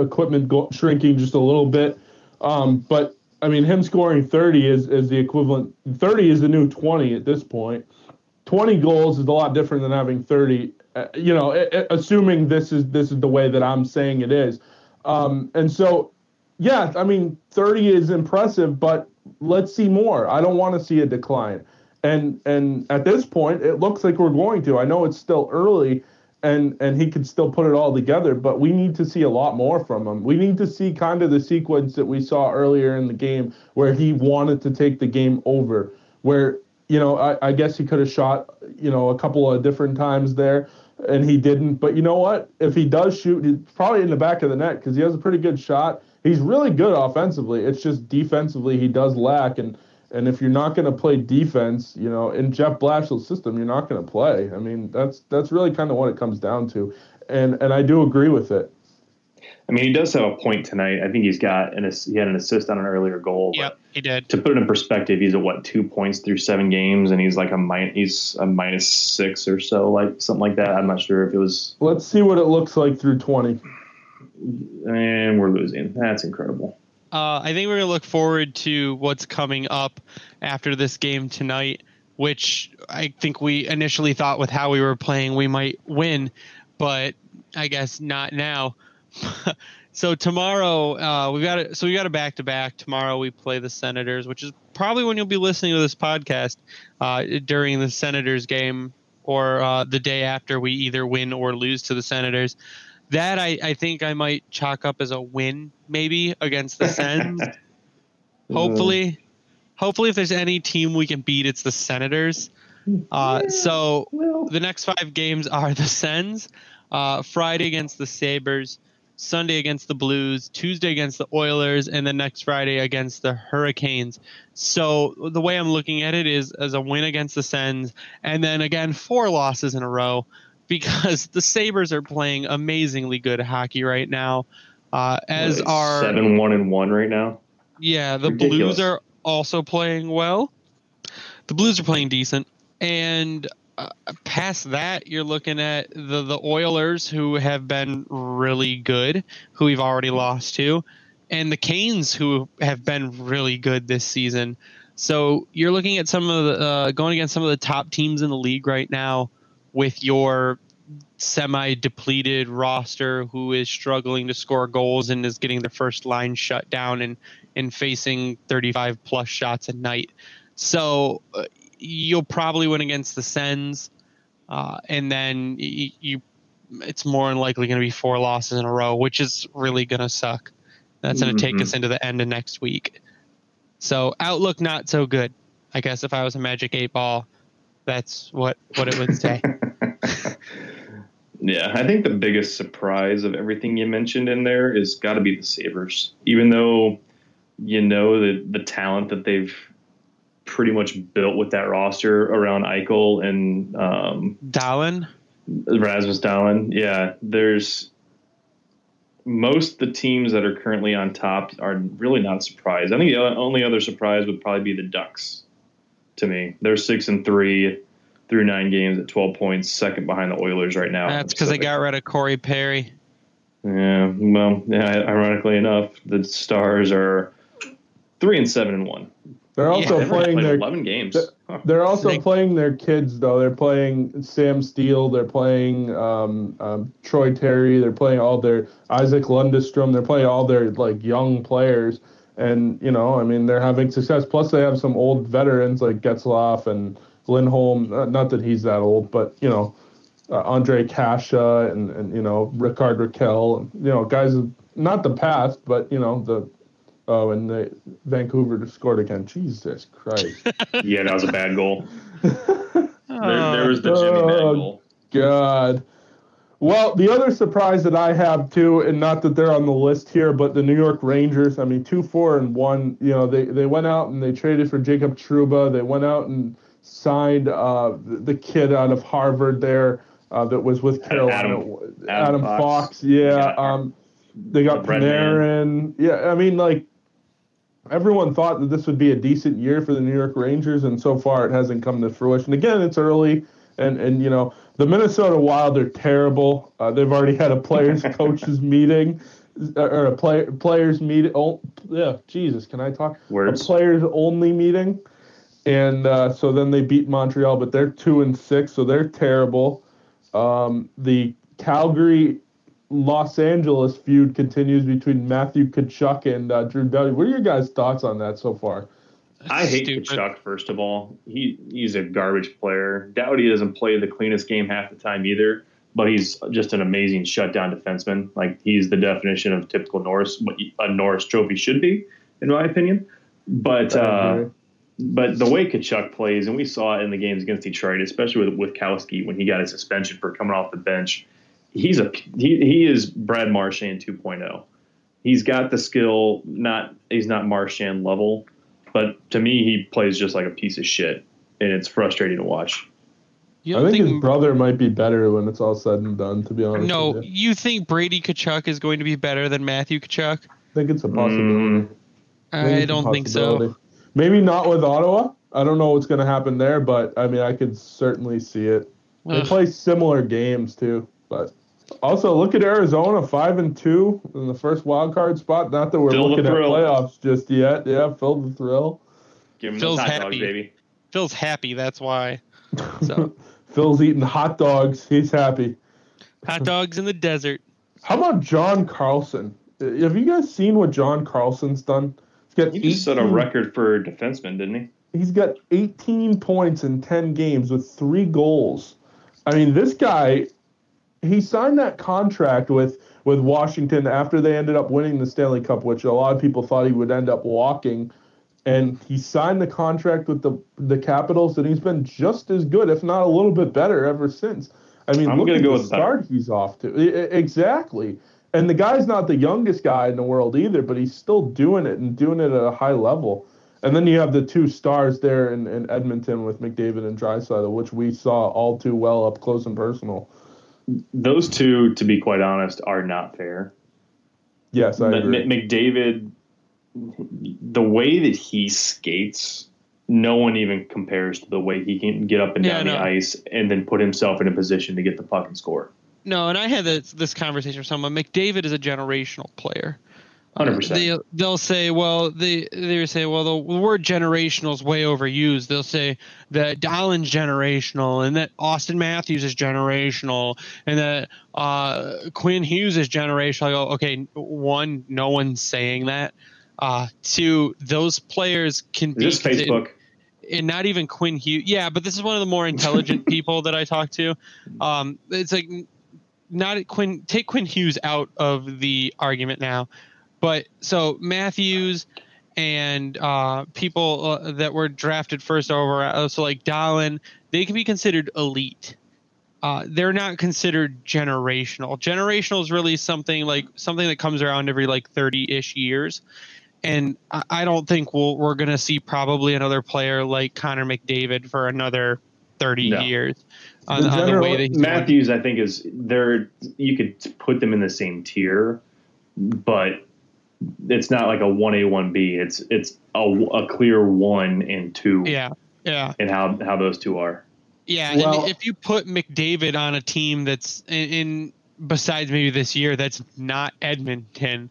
C: equipment go- shrinking just a little bit. Um, but I mean, him scoring 30 is is the equivalent. 30 is the new 20 at this point. 20 goals is a lot different than having 30. Uh, you know, a- a- assuming this is this is the way that I'm saying it is. Um, and so yeah, I mean, 30 is impressive, but let's see more. I don't want to see a decline. And and at this point, it looks like we're going to. I know it's still early, and and he could still put it all together, but we need to see a lot more from him. We need to see kind of the sequence that we saw earlier in the game where he wanted to take the game over, where you know I, I guess he could have shot you know a couple of different times there and he didn't. But you know what? If he does shoot, he's probably in the back of the net because he has a pretty good shot. He's really good offensively. It's just defensively he does lack. And and if you're not going to play defense, you know, in Jeff Blashill's system, you're not going to play. I mean, that's that's really kind of what it comes down to. And and I do agree with it.
B: I mean, he does have a point tonight. I think he's got an ass- he had an assist on an earlier goal. but
A: Yep, he did.
B: To put it in perspective, he's at what two points through seven games, and he's like a min- he's a minus six or so, like something like that. I'm not sure if it was,
C: Let's see what it looks like through 20.
B: And we're losing. That's incredible.
A: Uh, I think we're to look forward to what's coming up after this game tonight, which I think we initially thought with how we were playing we might win, but I guess not now. so tomorrow uh, we got it. So we got a back to back. Tomorrow we play the Senators, which is probably when you'll be listening to this podcast uh, during the Senators game or uh, the day after we either win or lose to the Senators. That I, I think I might chalk up as a win, maybe against the Sens. hopefully, hopefully, if there's any team we can beat, it's the Senators. Uh,
B: Yeah,
A: so
B: Well,
A: the next five games are the Sens, uh, Friday against the Sabres, Sunday against the Blues, Tuesday against the Oilers, and then next Friday against the Hurricanes. So the way I'm looking at it is as a win against the Sens, and then again four losses in a row because the Sabres are playing amazingly good hockey right now. Uh, as
B: like
A: are
B: seven one and one right now.
A: yeah, the
B: Ridiculous.
A: Blues are also playing well. The Blues are playing decent, and uh, past that, you're looking at the the Oilers, who have been really good, who we've already lost to, and the Canes, who have been really good this season. So you're looking at some of the uh, going against some of the top teams in the league right now, with your semi depleted roster who is struggling to score goals and is getting the first line shut down and and facing 35 plus shots a night. So uh, you'll probably win against the Sens, uh, and then y- you, it's more than likely going to be four losses in a row, which is really going to suck. That's going to take
B: Mhm.
A: us into the end of next week. So outlook not so good. I guess if I was a Magic Eight Ball, that's what what it would say.
B: Yeah, I think the biggest surprise of everything you mentioned in there is got to be the Sabres. Even though you know the the talent that they've pretty much built with that roster around Eichel and um,
A: Dahlin,
B: Rasmus Dahlin, yeah, there's most of the teams that are currently on top are really not surprised. I think the only other surprise would probably be the Ducks. To me, they're six and three through nine games at twelve points, second behind the Oilers right now.
A: that's because they got rid of Corey Perry.
B: Yeah, well, yeah. Ironically enough, the Stars are three and seven and one.
C: They're also
B: They've
C: playing their
B: eleven games. Huh.
C: They're also
A: They-
C: playing their kids though. They're playing Sam Steele. They're playing um, um, Troy Terry. They're playing all their Isaac Lundestrom. They're playing all their like young players, and you know, I mean, they're having success. Plus, they have some old veterans like Getzlaf and Lindholm. Uh, not that he's that old, but you know, uh, Ondrej Kase and and you know Rickard Rakell. And, you know, guys of not the past, but you know the. Oh, and the Vancouver just scored again. Jesus Christ.
B: yeah, that was a bad goal. There, there was the Jimmy bad
C: Oh,
B: goal.
C: God. Well, the other surprise that I have too, and not that they're on the list here, but the New York Rangers. I mean, two, four, and one. You know, they they went out and they traded for Jacob Trouba. They went out and signed uh, the, kid out of Harvard there uh, that was with Carolina,
B: Adam-
C: Adam,
B: Adam
C: Fox.
B: Fox.
C: Yeah. Um, they got
B: The.
C: Panarin. Yeah, I mean, like everyone thought that this would be a decent year for the New York Rangers, and so far it hasn't come to fruition. Again, it's early, and and you know the Minnesota Wild are terrible. Uh, they've already had a players coaches meeting, or a play, players meeting. Oh, yeah, Jesus, can I talk?
B: Words.
C: A players only meeting, and uh, so then they beat Montreal, but they're two and six, so they're terrible. Um, the Calgary Los Angeles feud continues between Matthew Tkachuk and uh, Drew Doughty. What are your guys' thoughts on that so far?
B: I hate
A: stupid.
B: Tkachuk. First of all, he he's a garbage player. Doughty doesn't play the cleanest game half the time either, but he's just an amazing shutdown defenseman. Like he's the definition of typical Norris, what a Norris Trophy should be, in my opinion. But
C: I
B: uh,
C: agree.
B: But the way Tkachuk plays, and we saw it in the games against Detroit, especially with with Kowski when he got his suspension for coming off the bench. He's a he, he is Brad Marchand 2.0. He's got the skill. Not he's not Marchand level, but to me he plays just like a piece of shit, and it's frustrating to watch.
A: You
C: I think,
A: think,
C: his brother might be better when it's all said and done. To be honest,
A: no,
C: with you.
A: you think Brady Tkachuk is going to be better than Matthew Tkachuk?
C: I think it's a possibility.
B: Mm,
C: I
A: I don't think so.
C: Possibility. Maybe not with Ottawa. I don't know what's going to happen there, but I mean, I could certainly see it. They
A: Ugh.
C: play similar games too, but also look at Arizona, five and two in the first wild card spot. Not that we're
B: Fill the
C: looking at playoffs just yet. Yeah, Phil the thrill.
B: give him
A: Phil's
B: those hot dogs,
A: happy.
B: baby.
A: Phil's happy, that's why. So
C: Phil's eating hot dogs. He's happy.
A: hot dogs in the desert.
C: How about John Carlson? Have you guys seen what John Carlson's done? Got
B: He just set a record for defenseman, didn't he?
C: He's got 18 points in 10 games with three goals. I mean, this guy, he signed that contract with with Washington after they ended up winning the Stanley Cup, which a lot of people thought he would end up walking. and he signed the contract with the the Capitals, and he's been just as good, if not a little bit better, ever since. I mean,
B: I'm
C: look at
B: go
C: the start he's off to. Exactly. And the guy's not the youngest guy in the world either, but he's still doing it and doing it at a high level. And then you have the two stars there in, in Edmonton with McDavid and Draisaitl, which we saw all too well up close and personal.
B: Those two, to be quite honest, are not fair.
C: Yes, I
B: M-
C: agree.
B: M- McDavid, the way that he skates, no one even compares to the way he can get up and
A: Yeah,
B: down
A: no.
B: the ice and then put himself in a position to get the puck and score.
A: No, and I had this, this conversation with someone. McDavid is a generational player. Uh,
B: 100%.
A: They, they'll say, well, they they say, well, the word generational is way overused. They'll say that Dahlin's generational and that Auston Matthews is generational and that uh, Quinn Hughes is generational. I go, okay, one, no one's saying that. Uh, two, those players can be
B: this Facebook?
A: and not even Quinn Hughes. Yeah, but this is one of the more intelligent people that I talk to. Um, it's like not Quinn. Take Quinn Hughes out of the argument now, but so Matthews and uh, people uh, that were drafted first over, uh, so like Dahlin, they can be considered elite. Uh, they're not considered generational. Generational is really something like something that comes around every like thirty-ish years and I- I don't think we'll, we're going to see probably another player like Connor McDavid for another 30
B: No.
A: years on,
C: The
A: on the
C: general-
A: way that he's going.
B: Matthews, I think, is there. You could put them in the same tier, but it's not like a one A one B. It's it's a, a clear one and two,
A: Yeah, yeah,
B: and how how those two are.
A: yeah.
C: Well-
A: and if you put McDavid on a team that's in, in besides maybe this year that's not Edmonton,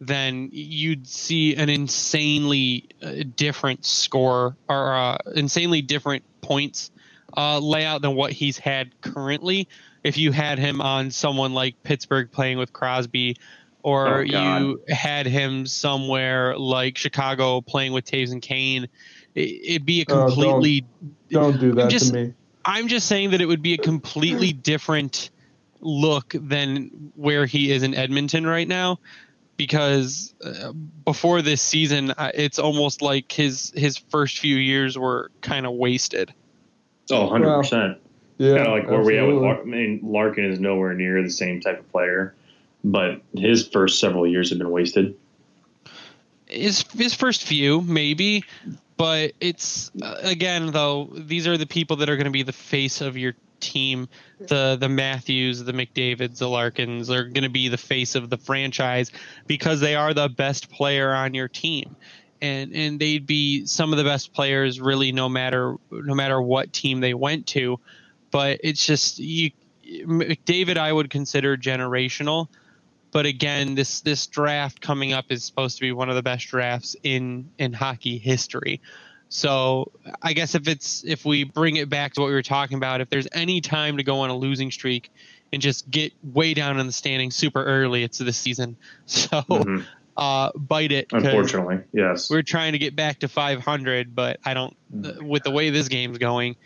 A: then you'd see an insanely uh, different score or uh, insanely different points uh, layout than what he's had currently. If you had him on someone like Pittsburgh playing with Crosby, or
B: Oh,
A: you had him somewhere like Chicago playing with Toews and Kane, it, it'd be a
C: Oh, don't-
A: completely.
C: Don't do that
A: just-
C: to me.
A: I'm just saying that it would be a completely different look than where he is in Edmonton right now because uh, before this season uh, it's almost like his his first few years were kind of wasted.
B: Oh, 100 percent.
C: Yeah,
B: Kind of like where we at with.
C: absolutely.
B: Lar- I mean, Larkin is nowhere near the same type of player, but his first several years have been wasted.
A: His his first few maybe, but it's uh, again though these are the people that are going to be the face of your team. The the Matthews, the McDavids, the Larkins are going to be the face of the franchise because they are the best player on your team. And, and they'd be some of the best players really no matter no matter what team they went to. But it's just you McDavid I would consider generational. But again this this draft coming up is supposed to be one of the best drafts in in hockey history. So I guess if it's if we bring it back to what we were talking about if there's any time to go on a losing streak and just get way down in the standings super early it's this season. So
B: Mhm.
A: Uh bite it.
B: Unfortunately, yes.
A: we're trying to get back to 500 but i don't uh, with the way this game's going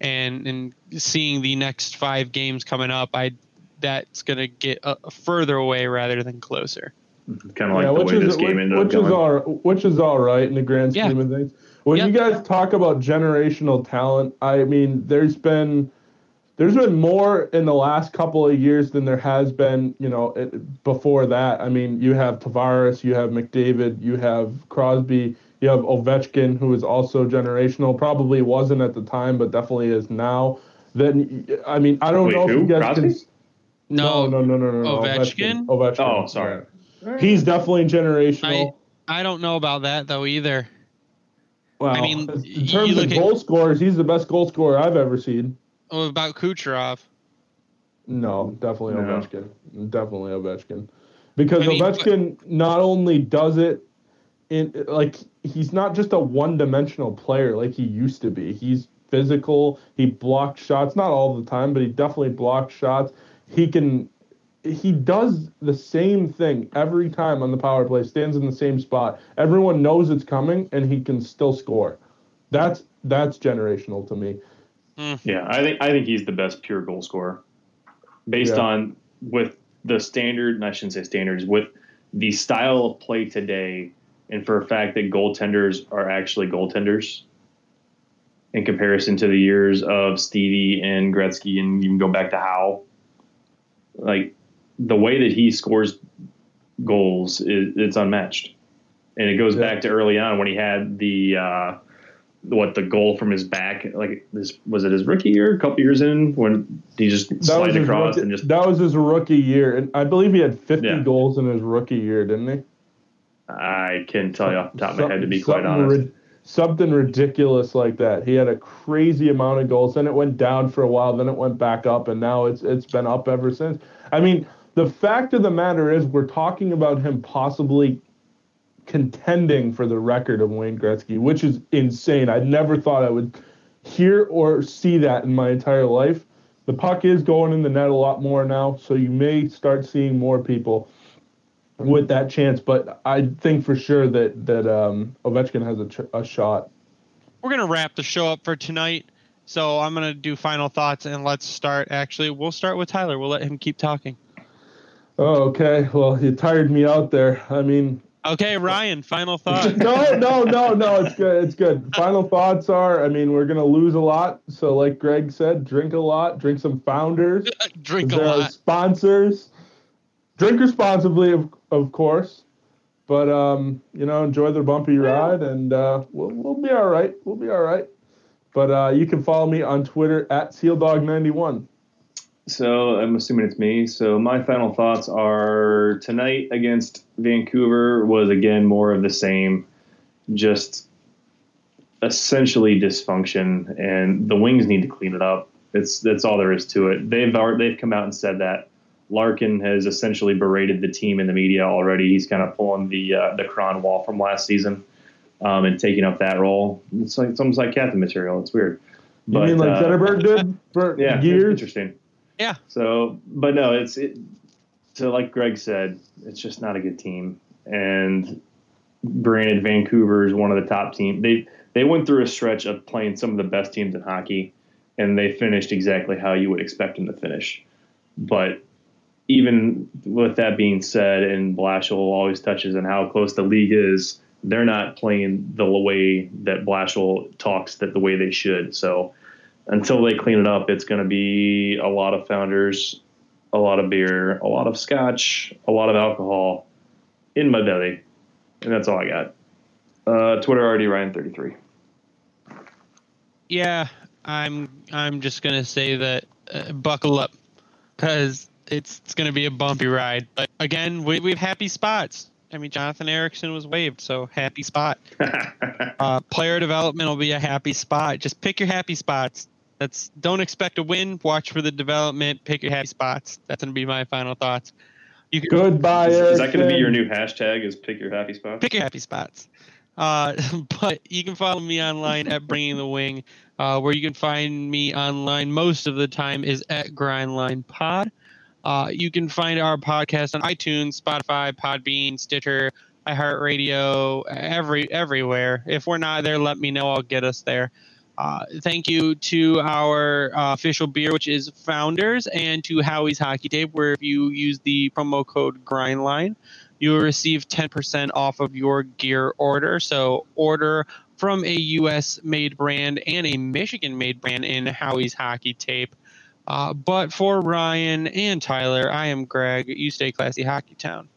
A: and and seeing the next five games coming up i that's going to get uh, further away rather than closer
B: Kind of like
C: yeah,
B: the way
C: is
B: this game
C: which,
B: ended up
C: which is
B: going.
C: all which is all right in the grand
A: Yeah.
C: scheme of things. When
A: Yep.
C: you guys talk about generational talent, I mean, there's been there's been more in the last couple of years than there has been, you know, it, before that. I mean, you have Tavares, you have McDavid, you have Crosby, you have Ovechkin, who is also generational. Probably wasn't at the time, but definitely is now. Then, I mean, I don't
B: Wait,
C: know if you guys
B: Crosby?
C: can.
A: no
C: no, no, no, no, no.
A: Ovechkin?
C: Ovechkin.
B: Oh, sorry.
C: yeah. He's definitely generational.
A: i I don't know about that though either
C: Well,
A: I mean,
C: in terms
A: look
C: of
A: at-
C: goal scorers, he's the best goal scorer I've ever seen.
A: Oh, about kucherov
C: No, definitely
B: No.
C: Ovechkin. Definitely Ovechkin. Because
A: I mean,
C: Ovechkin not only does it in like he's not just a one-dimensional player like he used to be. He's physical. He blocks shots, not all the time, but he definitely blocks shots. He can he does the same thing every time on the power play, stands in the same spot. Everyone knows it's coming and he can still score. That's that's generational to me.
B: Yeah, I think I think he's the best pure goal scorer, based
C: Yeah.
B: on with the standard. And I shouldn't say standards with the style of play today and for a fact that goaltenders are actually goaltenders in comparison to the years of Stevie and Gretzky, and you can go back to Howe. Like the way that he scores goals is it's unmatched, and it goes yeah. back to early on when he had the uh, what the goal from his back like this was it his rookie year a couple years in when he just slid across
C: rookie,
B: and just
C: that was his rookie year and I believe he had 50 yeah. goals in his rookie year didn't he?
B: I can tell you off the top of my head to be quite honest. ri-
C: something ridiculous like that. He had a crazy amount of goals then it went down for a while then it went back up and now it's it's been up ever since. I mean the fact of the matter is we're talking about him possibly contending for the record of Wayne Gretzky, which is insane. I never thought I would hear or see that in my entire life. The puck is going in the net a lot more now, so you may start seeing more people with that chance. But I think for sure that that um, Ovechkin has a, ch- a shot.
A: We're gonna wrap the show up for tonight. So I'm gonna do final thoughts and let's start. Actually, we'll start with Tyler. We'll let him keep talking.
C: Oh, okay. Well, you tired me out there. I mean,
A: Okay, Ryan, final thoughts.
C: no, no, no, no. It's good. It's good. Final thoughts are I mean, we're going to lose a lot. So, like Greg said, drink a lot, drink some founders,
A: drink a lot.
C: Sponsors. Drink responsibly, of, of course. But, um, you know, enjoy the bumpy ride and uh, we'll, we'll be all right. We'll be all right. But uh, you can follow me on Twitter at SealDog91.
B: So I'm assuming it's me. So my final thoughts are tonight against Vancouver was again more of the same, just essentially dysfunction, and the Wings need to clean it up. It's that's all there is to it. They've they've come out and said that Larkin has essentially berated the team in the media already. He's kind of pulling the uh, the Kronwall from last season um, and taking up that role. It's like it's almost like captain material. It's weird.
C: You but, mean like uh, Zetterberg did for
B: yeah,
C: years?
B: Interesting.
A: Yeah.
B: So, but no, it's it. So, like Greg said, it's just not a good team. And granted, Vancouver is one of the top teams. They they went through a stretch of playing some of the best teams in hockey, and they finished exactly how you would expect them to finish. But even with that being said, and Blashill always touches on how close the league is, they're not playing the way that Blashill talks that the way they should. So until they clean it up, it's going to be a lot of founders, a lot of beer, a lot of scotch, a lot of alcohol in my belly, and that's all I got. Uh, Twitter already Ryan thirty three.
A: Yeah, I'm. I'm just gonna say that uh, buckle up, because it's it's gonna be a bumpy ride. But again, we we have happy spots. I mean, Jonathan Ericsson was waived, so happy spot. uh, player development will be a happy spot. Just pick your happy spots. That's don't expect a win. Watch for the development. Pick your happy spots. That's gonna be my final thoughts.
C: You can, Goodbye.
B: Is, is that gonna be your new hashtag? Is pick your happy spots?
A: Pick your happy spots. Uh, but you can follow me online at Bringing the Wing. Uh, where you can find me online most of the time is at Grindline Pod. Uh, you can find our podcast on iTunes, Spotify, Podbean, Stitcher, iHeartRadio, every everywhere. If we're not there, let me know. I'll get us there. Uh, thank you to our uh, official beer, which is Founders, and to Howie's Hockey Tape, where if you use the promo code GRINDLINE, you will receive 10% off of your gear order. So order from a U.S. made brand and a Michigan made brand in Howie's Hockey Tape. Uh, but for Ryan and Tyler, I am Greg. You stay classy, Hockey Town.